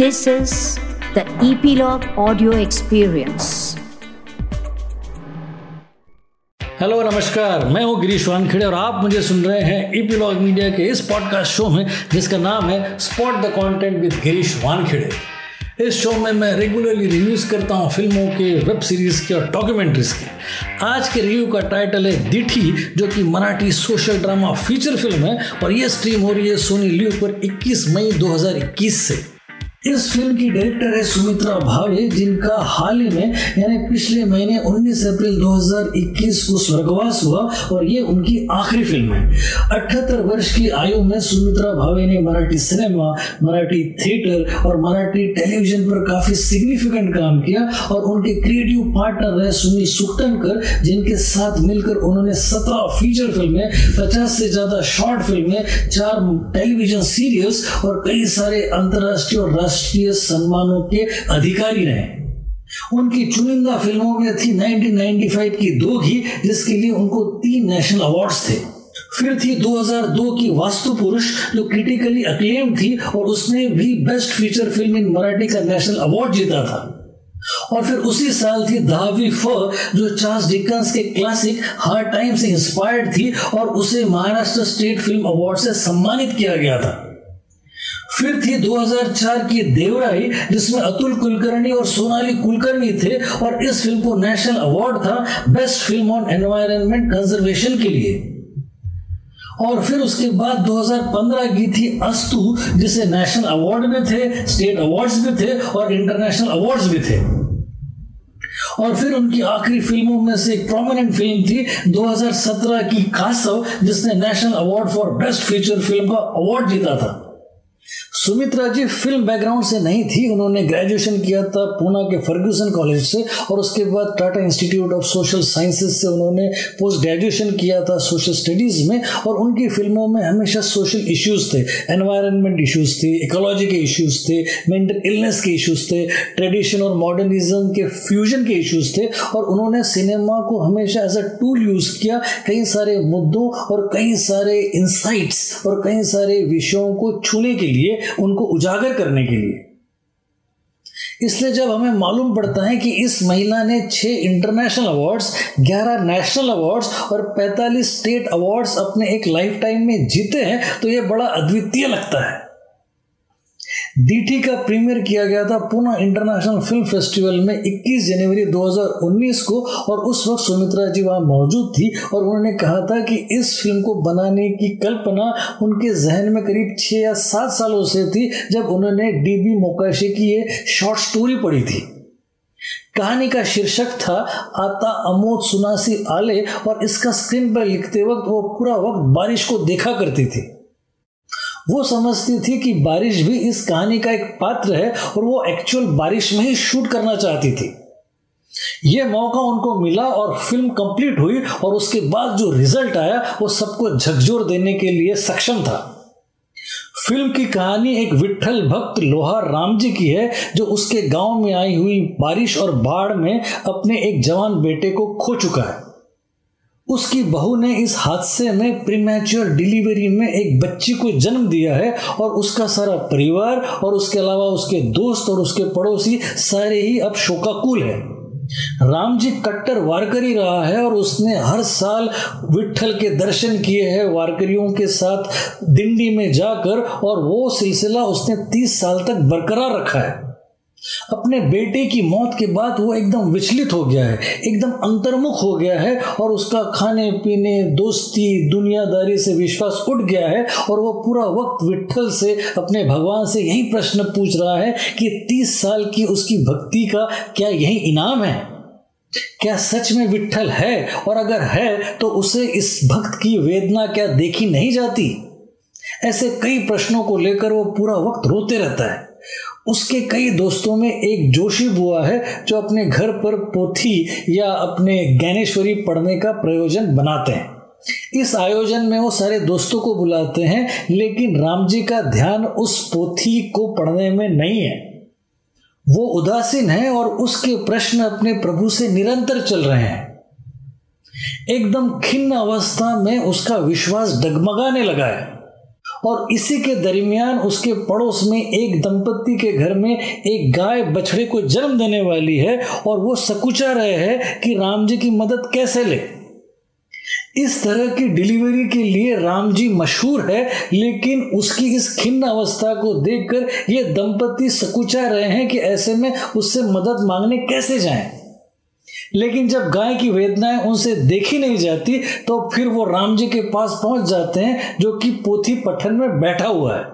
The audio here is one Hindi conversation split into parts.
This is the Epilogue Audio Experience. Hello नमस्कार। मैं हूँ गिरीश वानखेड़े और आप मुझे सुन रहे हैं ईपीलॉग मीडिया के इस पॉडकास्ट शो में, जिसका नाम है spot the content with Girish Wankhede. इस शो में मैं रेगुलरली रिव्यूज़ करता हूँ फ़िल्मों के वेब सीरीज़ के और डॉक्यूमेंट्रीज के। आज के रिव्यू का टाइटल है दिठी जो कि Marathi social drama feature film है, और ये स्ट्रीम हो रही है सोनी लिव पर 21 मई 2021 से। इस फ़िल्म की डायरेक्टर है सुमित्रा भावे, जिनका हाल ही में, यानी पिछले महीने 19 अप्रैल 2021 को स्वर्गवास हुआ और ये उनकी आखिरी फ़िल्म है। अठहत्तर वर्ष की आयु में सुमित्रा भावे ने मराठी सिनेमा, मराठी थिएटर और मराठी टेलीविज़न पर काफ़ी सिग्निफिकेंट काम किया और उनके क्रिएटिव पार्टनर रहे सुनील सुक्टनकर जिनके साथ मिलकर उन्होंने सत्रह फीचर फ़िल्में पचास से ज़्यादा शॉर्ट फ़िल्में चार टेलीविज़न सीरियल्स और कई सारे अंतर्राष्ट्रीय और राष्ट्रीय सम्मानों के अधिकारी रहे। उनकी चुनिंदा फ़िल्मों में थी 1995 की दो घी जिसके लिए उनको तीन नेशनल अवार्ड्स थे। फिर थी 2002 की वास्तु पुरुष, जो क्रिटिकली अक्लेम थी और उसने भी best feature film in Marathi का नेशनल अवार्ड जीता था। और फिर उसी साल थी दावी फ, जो चार्ल्स डिकन्स के क्लासिक हार्ड टाइम से इंस्पायर्ड थी और उसे महाराष्ट्र स्टेट फ़िल्म अवार्ड से सम्मानित किया गया था। फिर थी 2004 की देवराई, जिसमें अतुल कुलकर्णी और सोनाली कुलकर्णी थे, और इस फ़िल्म को नेशनल अवार्ड था best film on environment conservation के लिए। और फिर उसके बाद 2015 की थी अस्तु, जिसे नेशनल अवार्ड भी थे स्टेट अवार्ड्स भी थे, और इंटरनेशनल अवार्ड्स भी थे। और फिर उनकी आखिरी फ़िल्मों में से एक प्रोमिनेंट फ़िल्म थी 2017 की कासव जिसने national award for best feature film का अवार्ड जीता था। सुमित्रा जी फ़िल्म बैकग्राउंड से नहीं थी, उन्होंने ग्रेजुएशन किया था पूना के फर्ग्यूसन कॉलेज से और उसके बाद Tata institute of social sciences से उन्होंने पोस्ट ग्रेजुएशन किया था सोशल स्टडीज़ में और उनकी फ़िल्मों में हमेशा सोशल इश्यूज़ थे एनवायरनमेंट इश्यूज़ थे इकोलॉजी के इश्यूज़ थे मेंटल इलनेस के इश्यूज़ थे ट्रेडिशन और मॉडर्निज्म के फ्यूजन के इश्यूज़ थे और उन्होंने सिनेमा को हमेशा एज अ टूल यूज़ किया, कई सारे मुद्दों और कई सारे इंसाइट्स और कई सारे विषयों को छूने के लिए उनको उजागर करने के लिए। इसलिए जब हमें मालूम पड़ता है कि इस महिला ने छह इंटरनेशनल अवार्ड्स ग्यारह नेशनल अवार्ड्स और पैंतालीस स्टेट अवार्ड्स अपने एक लाइफ टाइम में जीते हैं तो यह बड़ा अद्वितीय लगता है। डीटी का प्रीमियर किया गया था पूना इंटरनेशनल फ़िल्म फेस्टिवल में 21 जनवरी 2019 को और उस वक्त सुमित्रा जी वहाँ मौजूद थी और उन्होंने कहा था कि इस फ़िल्म को बनाने की कल्पना उनके जहन में करीब छः या सात सालों से थी जब उन्होंने डी बी मोकाशी की ये शॉर्ट स्टोरी पढ़ी थी। कहानी का शीर्षक था आता अमोद सुनासी आले और इसका स्क्रीन पर लिखते वक्त वो पूरा वक्त बारिश को देखा करती थी। वो समझती थी कि बारिश भी इस कहानी का एक पात्र है और वो एक्चुअल बारिश में ही शूट करना चाहती थी। ये मौका उनको मिला और फ़िल्म कंप्लीट हुई और उसके बाद जो रिज़ल्ट आया, वो सबको झकझोर देने के लिए सक्षम था। फ़िल्म की कहानी एक विठल भक्त लोहार राम जी की है, जो उसके गाँव में आई हुई बारिश और बाढ़ में अपने एक जवान बेटे को खो चुका है। उसकी बहू ने इस हादसे में प्रीमैच्योर डिलीवरी में एक बच्ची को जन्म दिया है और उसका सारा परिवार और उसके अलावा उसके दोस्त और उसके पड़ोसी सारे ही अब शोकाकुल है। राम जी कट्टर वारकरी रहा है और उसने हर साल विठल के दर्शन किए हैं वारकरियों के साथ दिंडी में जाकर और वो सिलसिला उसने तीस साल तक बरकरार रखा है। अपने बेटे की मौत के बाद वो एकदम विचलित हो गया है, एकदम अंतर्मुख हो गया है और उसका खाने पीने, दोस्ती, दुनियादारी से विश्वास उठ गया है और वो पूरा वक्त विठल से, अपने भगवान से यही प्रश्न पूछ रहा है कि तीस साल की उसकी भक्ति का क्या यही इनाम है? क्या सच में विठल है? और अगर है तो उसे इस भक्त की वेदना क्या देखी नहीं जाती? ऐसे कई प्रश्नों को लेकर वो पूरा वक्त रोते रहता है। उसके कई दोस्तों में एक जोशी बुआ है जो अपने घर पर पोथी या अपने ज्ञानेश्वरी पढ़ने का प्रयोजन बनाते हैं। इस आयोजन में वो सारे दोस्तों को बुलाते हैं, लेकिन राम जी का ध्यान उस पोथी को पढ़ने में नहीं है। वो उदासीन है और उसके प्रश्न अपने प्रभु से निरंतर चल रहे हैं। एकदम खिन्न अवस्था में उसका विश्वास डगमगाने लगा है। और इसी के दरमियान उसके पड़ोस में एक दंपत्ति के घर में एक गाय बछड़े को जन्म देने वाली है और वो सकुचा रहे हैं कि राम जी की मदद कैसे ले इस तरह की डिलीवरी के लिए राम जी मशहूर है, लेकिन उसकी इस खिन्न अवस्था को देखकर ये दंपति सकुचा रहे हैं कि ऐसे में उससे मदद मांगने कैसे जाएँ। लेकिन जब गाय की वेदनाएँ उनसे देखी नहीं जाती तो फिर वो राम जी के पास पहुँच जाते हैं, जो कि पोथी पठन में बैठा हुआ है।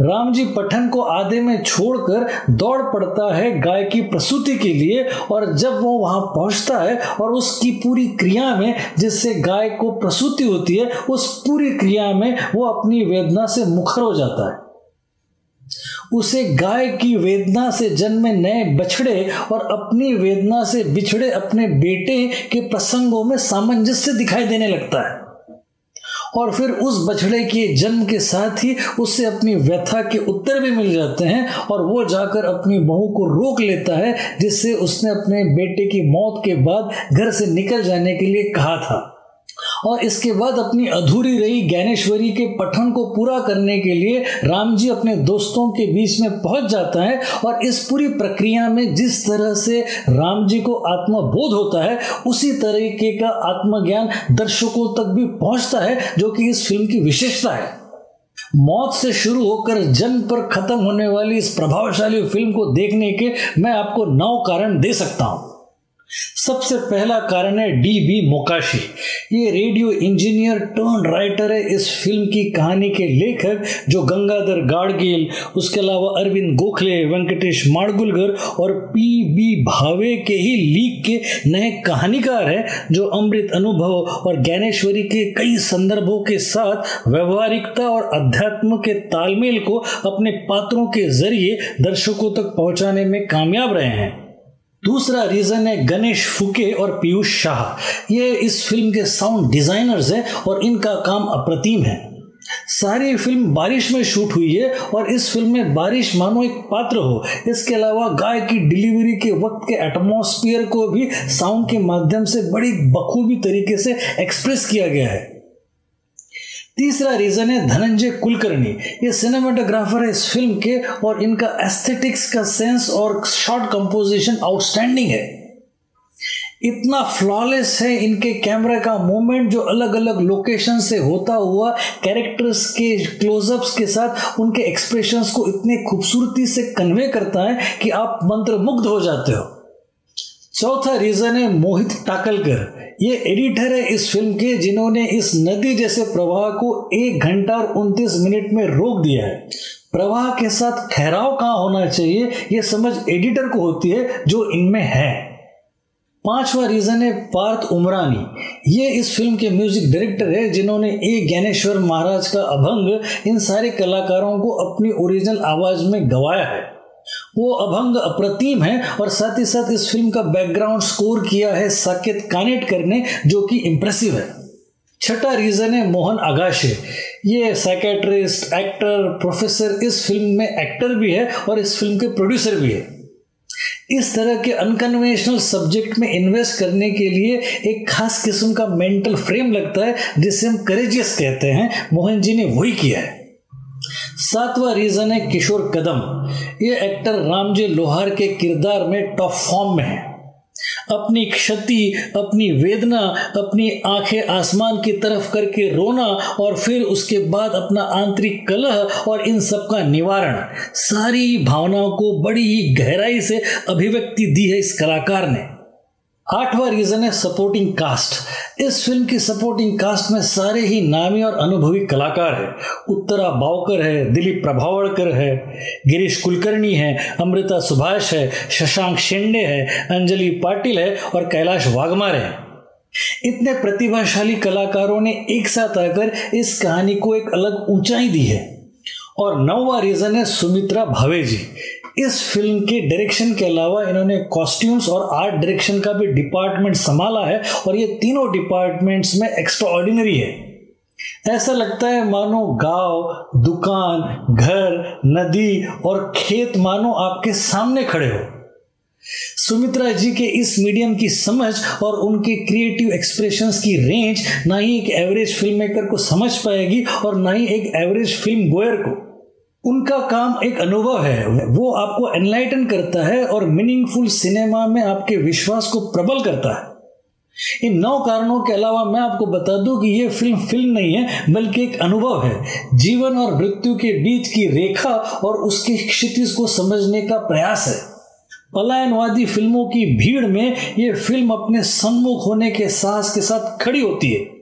राम जी पठन को आधे में छोड़कर दौड़ पड़ता है गाय की प्रसूति के लिए, और जब वो वहाँ पहुँचता है, और उसकी पूरी क्रिया में जिससे गाय को प्रसूति होती है, उस पूरी क्रिया में वो अपनी वेदना से मुखर हो जाता है। उसे गाय की वेदना से जन्मे नए बछड़े और अपनी वेदना से बिछड़े अपने बेटे के प्रसंगों में सामंजस्य दिखाई देने लगता है। और फिर उस बछड़े के जन्म के साथ ही उससे अपनी व्यथा के उत्तर भी मिल जाते हैं और वो जाकर अपनी बहू को रोक लेता है, जिससे उसने अपने बेटे की मौत के बाद घर से निकल जाने के लिए कहा था। और इसके बाद अपनी अधूरी रही ज्ञानेश्वरी के पठन को पूरा करने के लिए राम जी अपने दोस्तों के बीच में पहुँच जाता है और इस पूरी प्रक्रिया में जिस तरह से राम जी को आत्मबोध होता है, उसी तरीके का आत्मज्ञान दर्शकों तक भी पहुँचता है, जो कि इस फ़िल्म की विशेषता है। मौत से शुरू होकर जन्म पर खत्म होने वाली इस प्रभावशाली फ़िल्म को देखने के मैं आपको नौ कारण दे सकता हूँ। सबसे पहला कारण है डी बी मोकाशी। ये रेडियो इंजीनियर टर्न राइटर है इस फ़िल्म की कहानी के लेखक जो गंगाधर गाड़गिल, उसके अलावा अरविंद गोखले, वेंकटेश माड़गुलगर और पी बी भावे के ही लीक के नए कहानीकार हैं जो अमृत अनुभव और ज्ञानेश्वरी के कई संदर्भों के साथ व्यवहारिकता और अध्यात्म के तालमेल को अपने पात्रों के ज़रिए दर्शकों तक पहुँचाने में कामयाब रहे हैं। दूसरा रीज़न है गणेश फुके और पीयूष शाह। ये इस फ़िल्म के साउंड डिज़ाइनर्स हैं और इनका काम अप्रतिम है। सारी फ़िल्म बारिश में शूट हुई है और इस फ़िल्म में बारिश मानो एक पात्र हो। इसके अलावा गाय की डिलीवरी के वक्त के एटमॉस्फेयर को भी साउंड के माध्यम से बड़ी बखूबी तरीके से एक्सप्रेस किया गया है। तीसरा रीजन है धनंजय कुलकर्णी। ये सिनेमाटोग्राफर है इस फ़िल्म के और इनका एस्थेटिक्स का सेंस और शॉर्ट कंपोजिशन आउटस्टैंडिंग है। इतना फ्लॉलेस है इनके कैमरा का मूवमेंट जो अलग अलग लोकेशन से होता हुआ कैरेक्टर्स के क्लोजअप्स के साथ उनके एक्सप्रेशंस को इतने खूबसूरती से कन्वे करता है कि आप मंत्र मुग्ध हो जाते हो। चौथा रीजन है मोहित टाकलकर। ये एडिटर है इस फ़िल्म के, जिन्होंने इस नदी जैसे प्रवाह को एक घंटा और उनतीस मिनट में रोक दिया है। प्रवाह के साथ ठहराव कहाँ होना चाहिए, ये समझ एडिटर को होती है, जो इनमें है। पांचवा रीजन है पार्थ उमरानी। ये इस फ़िल्म के म्यूज़िक डायरेक्टर है, जिन्होंने ए ज्ञानेश्वर महाराज का अभंग इन सारे कलाकारों को अपनी ओरिजिनल आवाज़ में गवाया है। वो अभंग अप्रतिम है और साथ ही साथ इस फ़िल्म का बैकग्राउंड स्कोर किया है साकेत कानेटकर ने, जो कि इम्प्रेसिव है। छठा रीजन है मोहन आगाशे। ये साइकेट्रिस्ट एक्टर प्रोफेसर इस फ़िल्म में एक्टर भी है और इस फ़िल्म के प्रोड्यूसर भी है। इस तरह के अनकन्वेंशनल सब्जेक्ट में इन्वेस्ट करने के लिए एक खास किस्म का मेंटल फ्रेम लगता है, जिसे हम करेजियस कहते हैं। मोहन जी ने वही किया है। सातवां रीजन है किशोर कदम। ये एक्टर रामजे लोहार के किरदार में टॉप फॉर्म में है। अपनी क्षति, अपनी वेदना, अपनी आँखें आसमान की तरफ़ करके रोना और फिर उसके बाद अपना आंतरिक कलह और इन सब का निवारण। सारी भावनाओं को बड़ी ही गहराई से अभिव्यक्ति दी है इस कलाकार ने। आठवां रीजन है सपोर्टिंग कास्ट इस फ़िल्म की सपोर्टिंग कास्ट में सारे ही नामी और अनुभवी कलाकार हैं। उत्तरा बावकर है, दिलीप प्रभावड़कर है, गिरीश कुलकर्णी है, अमृता सुभाष है, शशांक शेंडे है, अंजलि पाटिल है और कैलाश वाघमार है। इतने प्रतिभाशाली कलाकारों ने एक साथ आकर इस कहानी को एक अलग ऊंचाई दी है। और नौवा रीजन है सुमित्रा भावे जी। इस फ़िल्म के डायरेक्शन के अलावा इन्होंने कॉस्ट्यूम्स और आर्ट डायरेक्शन का भी डिपार्टमेंट संभाला है और ये तीनों डिपार्टमेंट्स में एक्स्ट्रा ऑर्डिनरी है। ऐसा लगता है मानो गाँव, दुकान, घर, नदी और खेत मानो आपके सामने खड़े हो। सुमित्रा जी के इस मीडियम की समझ और उनके क्रिएटिव एक्सप्रेशंस की रेंज ना ही एक एवरेज फ़िल्म मेकर को समझ पाएगी और ना ही एक एवरेज फ़िल्म गोयर को। उनका काम एक अनुभव है। वो आपको एनलाइटन करता है और मीनिंगफुल सिनेमा में आपके विश्वास को प्रबल करता है। इन नौ कारणों के अलावा मैं आपको बता दूँ कि यह फ़िल्म फ़िल्म नहीं है, बल्कि एक अनुभव है। जीवन और मृत्यु के बीच की रेखा और उसके क्षितिज को समझने का प्रयास है। पलायनवादी फ़िल्मों की भीड़ में यह फ़िल्म अपने सम्मुख होने के साहस के साथ खड़ी होती है।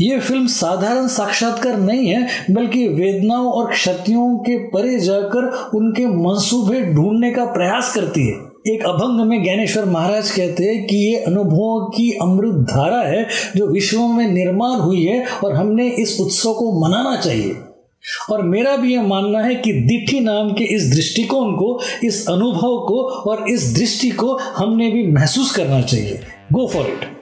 यह फ़िल्म साधारण साक्षात्कार नहीं है, बल्कि वेदनाओं और क्षतियों के परे जाकर उनके मंसूबे ढूँढने का प्रयास करती है। एक अभंग में ज्ञानेश्वर महाराज कहते हैं कि ये अनुभवों की अमृत धारा है जो विश्व में निर्माण हुई है और हमने इस उत्सव को मनाना चाहिए। और मेरा भी यह मानना है कि दिठी नाम के इस दृष्टिकोण को, इस अनुभव को और इस दृष्टि को हमने भी महसूस करना चाहिए। Go for it